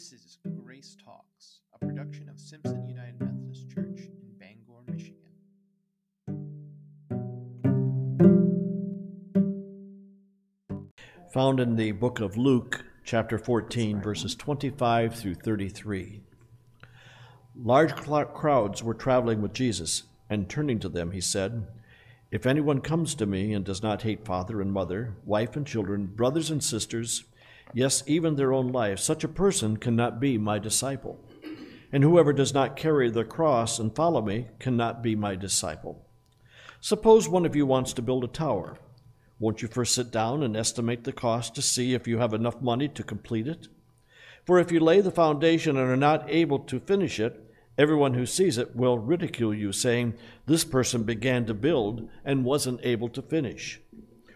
This is Grace Talks, a production of Simpson United Methodist Church in Bangor, Michigan. Found in the book of Luke, chapter 14, verses 25 through 33. Large crowds were traveling with Jesus, and turning to them, he said, If anyone comes to me and does not hate father and mother, wife and children, brothers and sisters, yes, even their own life, such a person cannot be my disciple. And whoever does not carry the cross and follow me cannot be my disciple. Suppose one of you wants to build a tower. Won't you first sit down and estimate the cost to see if you have enough money to complete it? For if you lay the foundation and are not able to finish it, everyone who sees it will ridicule you, saying, This person began to build and wasn't able to finish.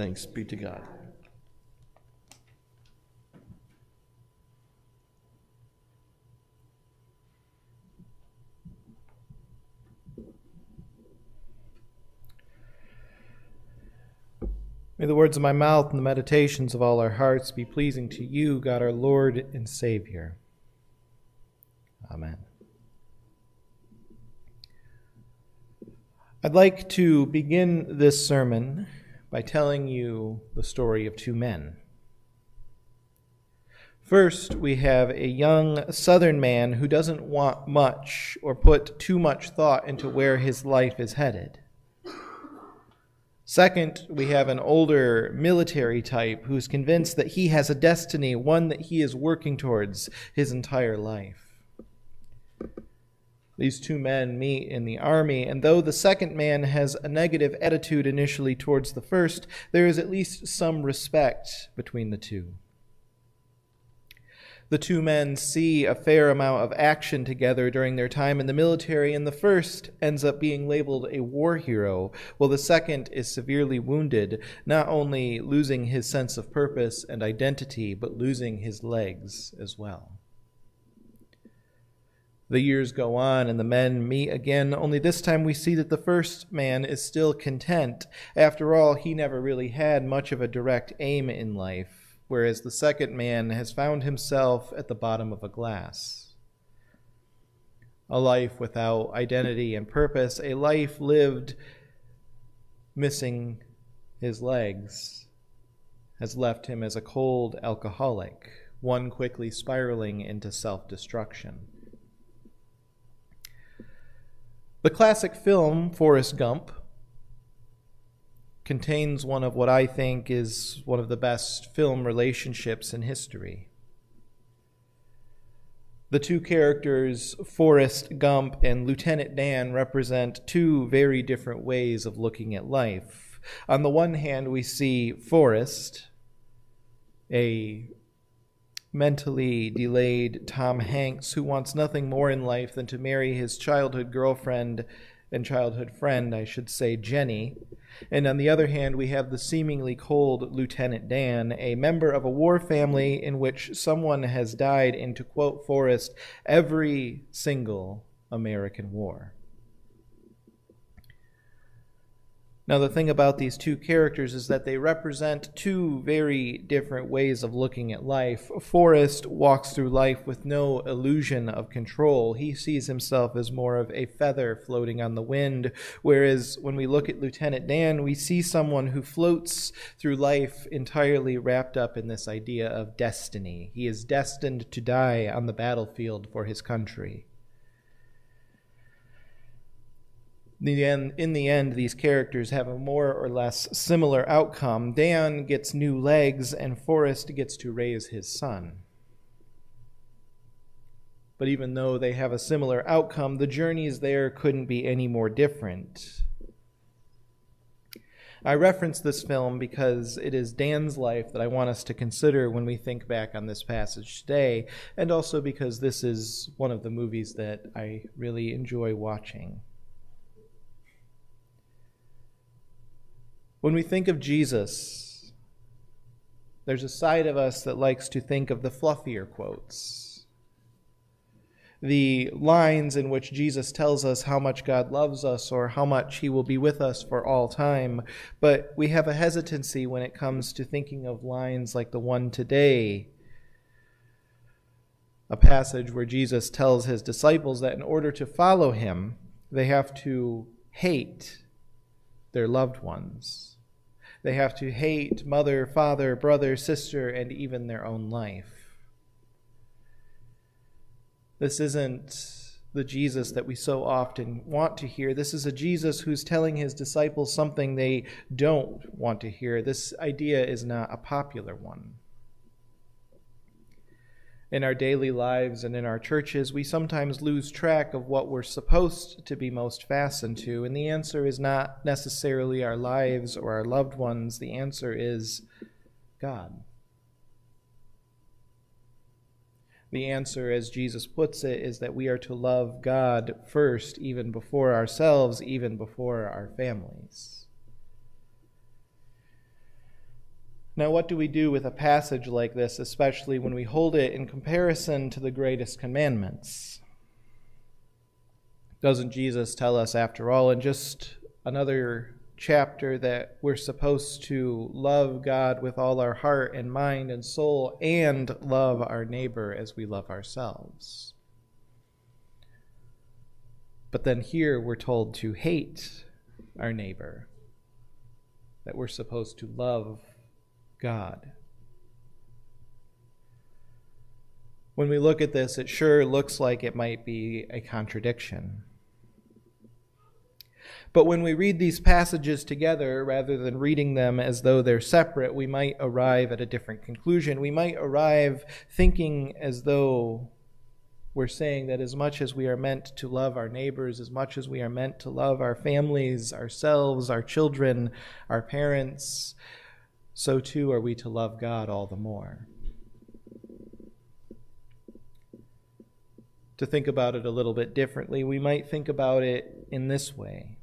Thanks be to God. May the words of my mouth and the meditations of all our hearts be pleasing to you, God our Lord and Savior. Amen. I'd like to begin this sermon by telling you the story of two men. First, we have a young southern man who doesn't want much or put too much thought into where his life is headed. Second, we have an older military type who's convinced that he has a destiny, one that he is working towards his entire life. These two men meet in the army, and though the second man has a negative attitude initially towards the first, there is at least some respect between the two. The two men see a fair amount of action together during their time in the military, and the first ends up being labeled a war hero, while the second is severely wounded, not only losing his sense of purpose and identity, but losing his legs as well. The years go on and the men meet again, only this time we see that the first man is still content. After all, he never really had much of a direct aim in life, whereas the second man has found himself at the bottom of a glass. A life without identity and purpose, a life lived missing his legs, has left him as a cold alcoholic, one quickly spiraling into self destruction. The classic film, Forrest Gump, contains one of what I think is one of the best film relationships in history. The two characters, Forrest Gump and Lieutenant Dan, represent two very different ways of looking at life. On the one hand, we see Forrest, a mentally delayed Tom Hanks, who wants nothing more in life than to marry his childhood girlfriend and childhood friend, I should say, Jenny. And on the other hand, we have the seemingly cold Lieutenant Dan, a member of a war family in which someone has died in, to quote Forrest, every single American war. Now, the thing about these two characters is that they represent two very different ways of looking at life. Forrest walks through life with no illusion of control. He sees himself as more of a feather floating on the wind, whereas when we look at Lieutenant Dan, we see someone who floats through life entirely wrapped up in this idea of destiny. He is destined to die on the battlefield for his country. In the end, these characters have a more or less similar outcome. Dan gets new legs, and Forrest gets to raise his son. But even though they have a similar outcome, the journeys there couldn't be any more different. I reference this film because it is Dan's life that I want us to consider when we think back on this passage today, and also because this is one of the movies that I really enjoy watching. When we think of Jesus, there's a side of us that likes to think of the fluffier quotes the lines in which Jesus tells us how much God loves us or how much he will be with us for all time. But we have a hesitancy when it comes to thinking of lines like the one today. A passage where Jesus tells his disciples that in order to follow him, they have to hate their loved ones. They have to hate mother, father, brother, sister, and even their own life. This isn't the Jesus that we so often want to hear. This is a Jesus who's telling his disciples something they don't want to hear. This idea is not a popular one. In our daily lives and in our churches, we sometimes lose track of what we're supposed to be most fastened to, and the answer is not necessarily our lives or our loved ones. The answer is God. The answer, as Jesus puts it, is that we are to love God first, even before ourselves, even before our families. Now, what do we do with a passage like this, especially when we hold it in comparison to the greatest commandments? Doesn't Jesus tell us, after all, in just another chapter that we're supposed to love God with all our heart and mind and soul and love our neighbor as we love ourselves. But then here we're told to hate our neighbor, that we're supposed to love God. When we look at this, it sure looks like it might be a contradiction. But when we read these passages together, rather than reading them as though they're separate, we might arrive at a different conclusion. We might arrive thinking as though we're saying that as much as we are meant to love our neighbors, as much as we are meant to love our families, ourselves, our children, our parents, so too are we to love God all the more. To think about it a little bit differently, we might think about it in this way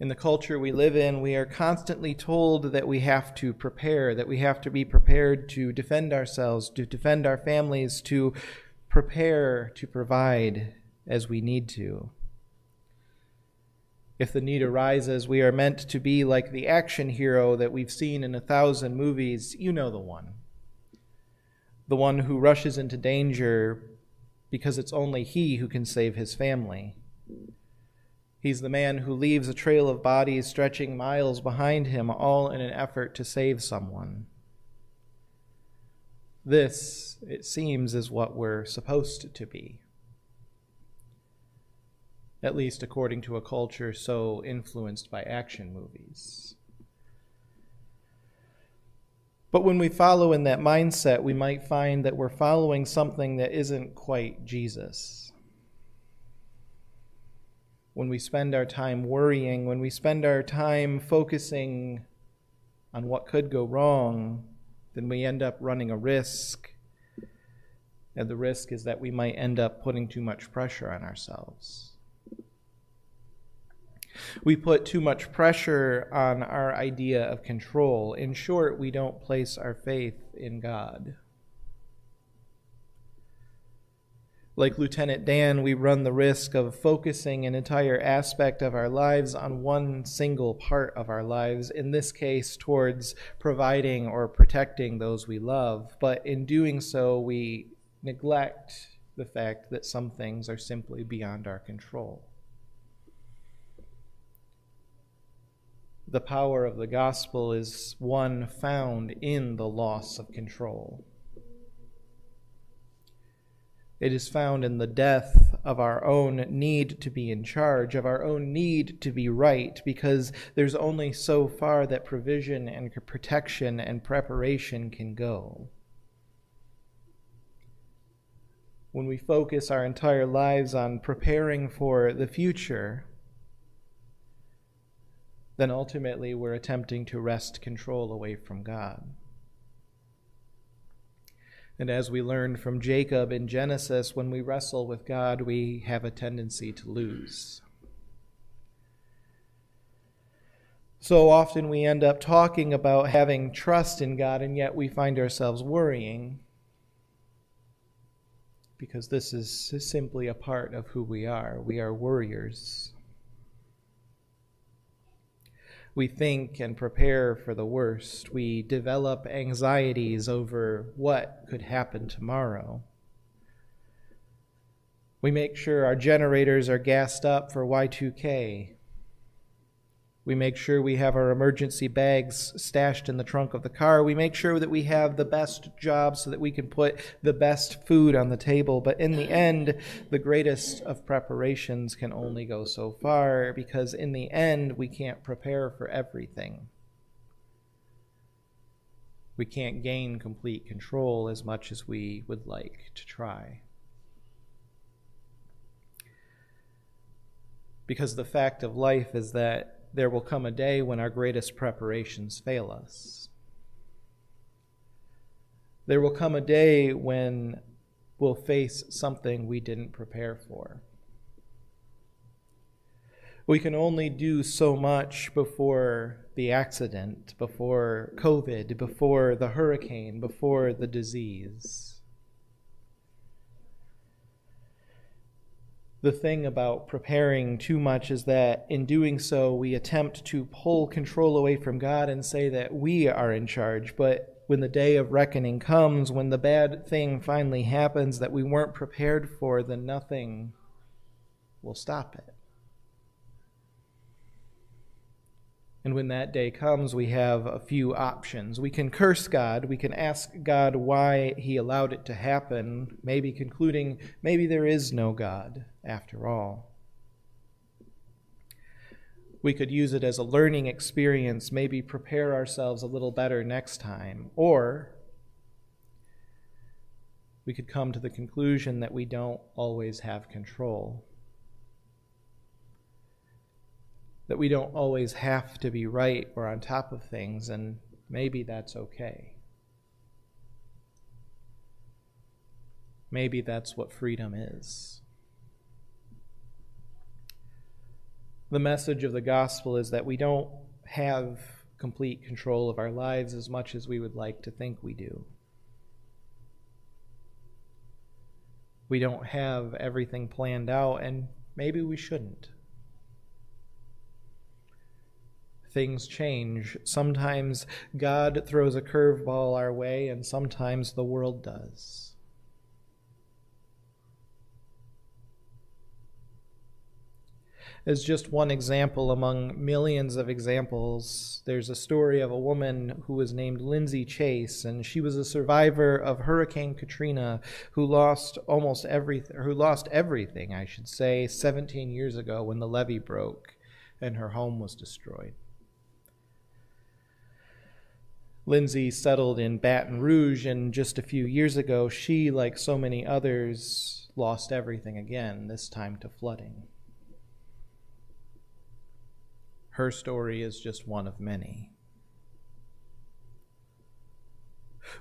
in the culture we live in, we are constantly told that we have to prepare, that we have to be prepared to defend ourselves, to defend our families, to prepare to provide as we need to. If the need arises, we are meant to be like the action hero that we've seen in a thousand movies. You know the one. The one who rushes into danger because it's only he who can save his family. He's the man who leaves a trail of bodies stretching miles behind him, all in an effort to save someone. This, it seems, is what we're supposed to be. At least according to a culture so influenced by action movies. But when we follow in that mindset, we might find that we're following something that isn't quite Jesus when we spend our time worrying, when we spend our time focusing on what could go wrong, then we end up running a risk. And the risk is that we might end up putting too much pressure on ourselves. We put too much pressure on our idea of control. In short, we don't place our faith in God. Like Lieutenant Dan, we run the risk of focusing an entire aspect of our lives on one single part of our lives, in this case, towards providing or protecting those we love. But in doing so, we neglect the fact that some things are simply beyond our control. The power of the gospel is one found in the loss of control. It is found in the death of our own need to be in charge, of our own need to be right, because there's only so far that provision and protection and preparation can go. When we focus our entire lives on preparing for the future, then ultimately we're attempting to wrest control away from God. And as we learned from Jacob in Genesis, when we wrestle with God, we have a tendency to lose. So often we end up talking about having trust in God, and yet we find ourselves worrying because this is simply a part of who we are. We are worriers. We think and prepare for the worst. We develop anxieties over what could happen tomorrow. We make sure our generators are gassed up for Y2K. We make sure we have our emergency bags stashed in the trunk of the car. We make sure that we have the best job so that we can put the best food on the table. But in the end, the greatest of preparations can only go so far because in the end, we can't prepare for everything. We can't gain complete control as much as we would like to try. Because the fact of life is that there will come a day when our greatest preparations fail us. There will come a day when we'll face something we didn't prepare for. We can only do so much before the accident, before COVID, before the hurricane, before the disease. The thing about preparing too much is that in doing so, we attempt to pull control away from God and say that we are in charge. But when the day of reckoning comes, when the bad thing finally happens that we weren't prepared for, then nothing will stop it. And when that day comes, we have a few options. We can curse God. We can ask God why He allowed it to happen, maybe concluding maybe there is no God after all. We could use it as a learning experience, maybe prepare ourselves a little better next time. Or we could come to the conclusion that we don't always have control. That we don't always have to be right or on top of things, and maybe that's okay. Maybe that's what freedom is. the message of the gospel is that we don't have complete control of our lives as much as we would like to think we do. We don't have everything planned out, and maybe we shouldn't. Things change. Sometimes God throws a curveball our way, and sometimes the world does. as just one example among millions of examples. There's a story of a woman who was named Lindsay Chase, and she was a survivor of Hurricane Katrina who lost almost everything, who lost everything, I should say, 17 years ago when the levee broke and her home was destroyed. Lindsay settled in Baton Rouge, and just a few years ago, she, like so many others, lost everything again, this time to flooding. Her story is just one of many.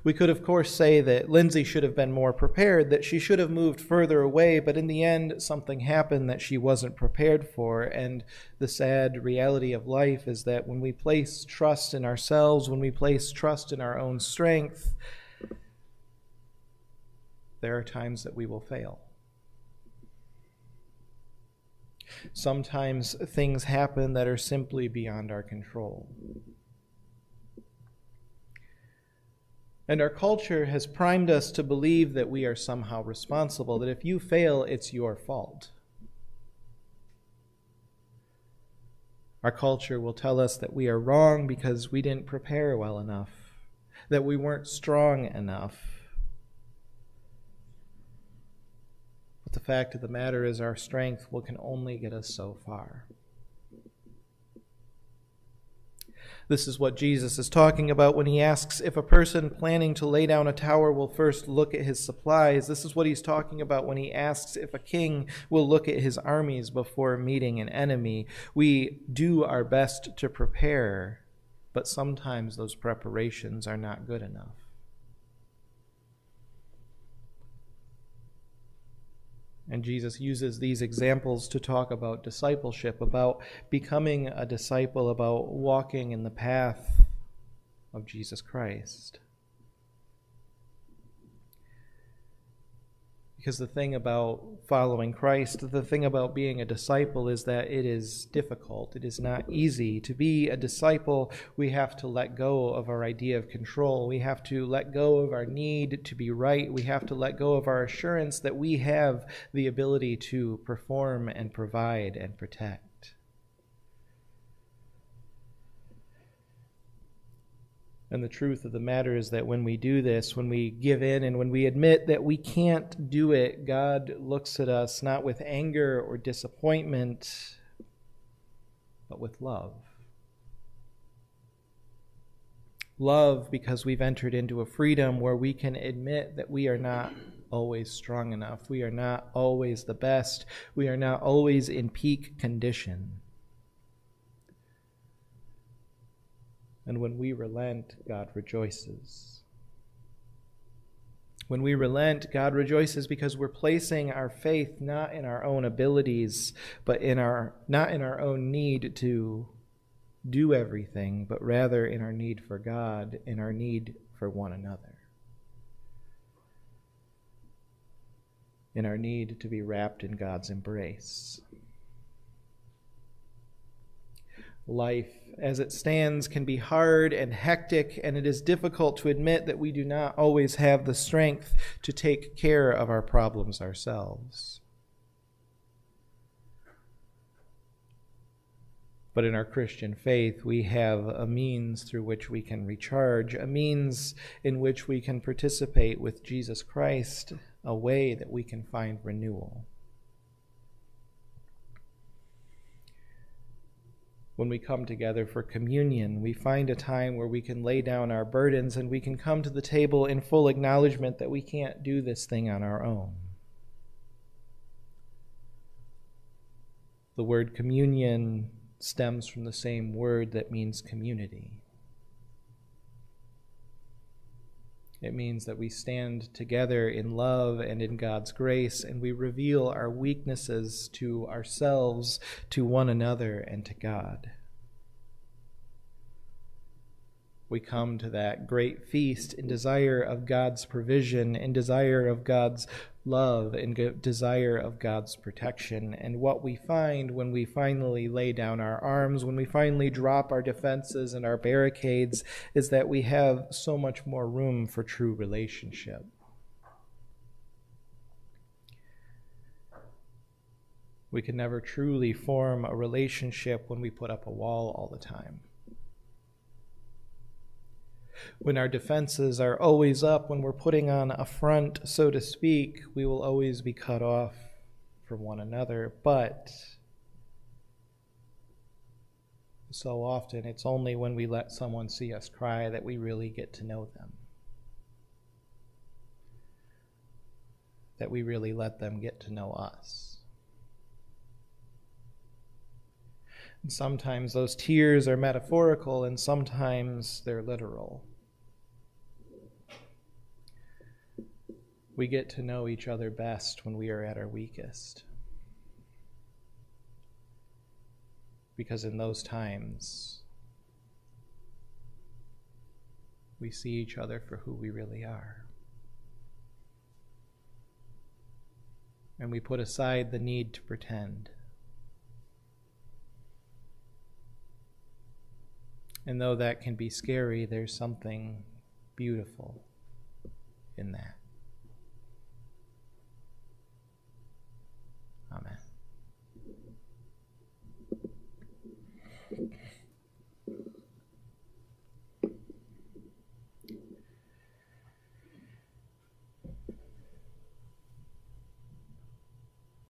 We could, of course, say that Lindsay should have been more prepared, that she should have moved further away, but in the end, something happened that she wasn't prepared for. And the sad reality of life is that when we place trust in ourselves, when we place trust in our own strength, there are times that we will fail. Sometimes things happen that are simply beyond our control. And our culture has primed us to believe that we are somehow responsible, that if you fail, it's your fault. Our culture will tell us that we are wrong because we didn't prepare well enough, that we weren't strong enough, But the fact of the matter is, our strength will, can only get us so far. This is what Jesus is talking about when he asks if a person planning to lay down a tower will first look at his supplies. This is what he's talking about when he asks if a king will look at his armies before meeting an enemy. We do our best to prepare, but sometimes those preparations are not good enough. And Jesus uses these examples to talk about discipleship, about becoming a disciple, about walking in the path of Jesus Christ. Because the thing about following Christ, the thing about being a disciple is that it is difficult. It is not easy. To be a disciple, we have to let go of our idea of control. We have to let go of our need to be right. We have to let go of our assurance that we have the ability to perform and provide and protect. And the truth of the matter is that when we do this, when we give in and when we admit that we can't do it, God looks at us not with anger or disappointment, but with love. Love because we've entered into a freedom where we can admit that we are not always strong enough. We are not always the best. We are not always in peak condition. And when we relent, God rejoices. When we relent, God rejoices because we're placing our faith not in our own abilities, but in our not in our own need to do everything, but rather in our need for God, in our need for one another. In our need to be wrapped in God's embrace. Life as it stands can be hard and hectic, and it is difficult to admit that we do not always have the strength to take care of our problems ourselves. But in our Christian faith, we have a means through which we can recharge, a means in which we can participate with Jesus Christ, a way that we can find renewal. When we come together for communion, we find a time where we can lay down our burdens and we can come to the table in full acknowledgement that we can't do this thing on our own. The word communion stems from the same word that means community. It means that we stand together in love and in God's grace, and we reveal our weaknesses to ourselves, to one another, and to God. We come to that great feast in desire of God's provision, in desire of God's love and desire of God's protection. And what we find when we finally lay down our arms, when we finally drop our defenses and our barricades, is that we have so much more room for true relationship. We can never truly form a relationship when we put up a wall all the time when our defenses are always up, when we're putting on a front, so to speak, we will always be cut off from one another. But so often it's only when we let someone see us cry that we really get to know them. That we really let them get to know us. And sometimes those tears are metaphorical and sometimes they're literal. We get to know each other best when we are at our weakest. Because in those times, we see each other for who we really are. And we put aside the need to pretend. And though that can be scary, there's something beautiful in that.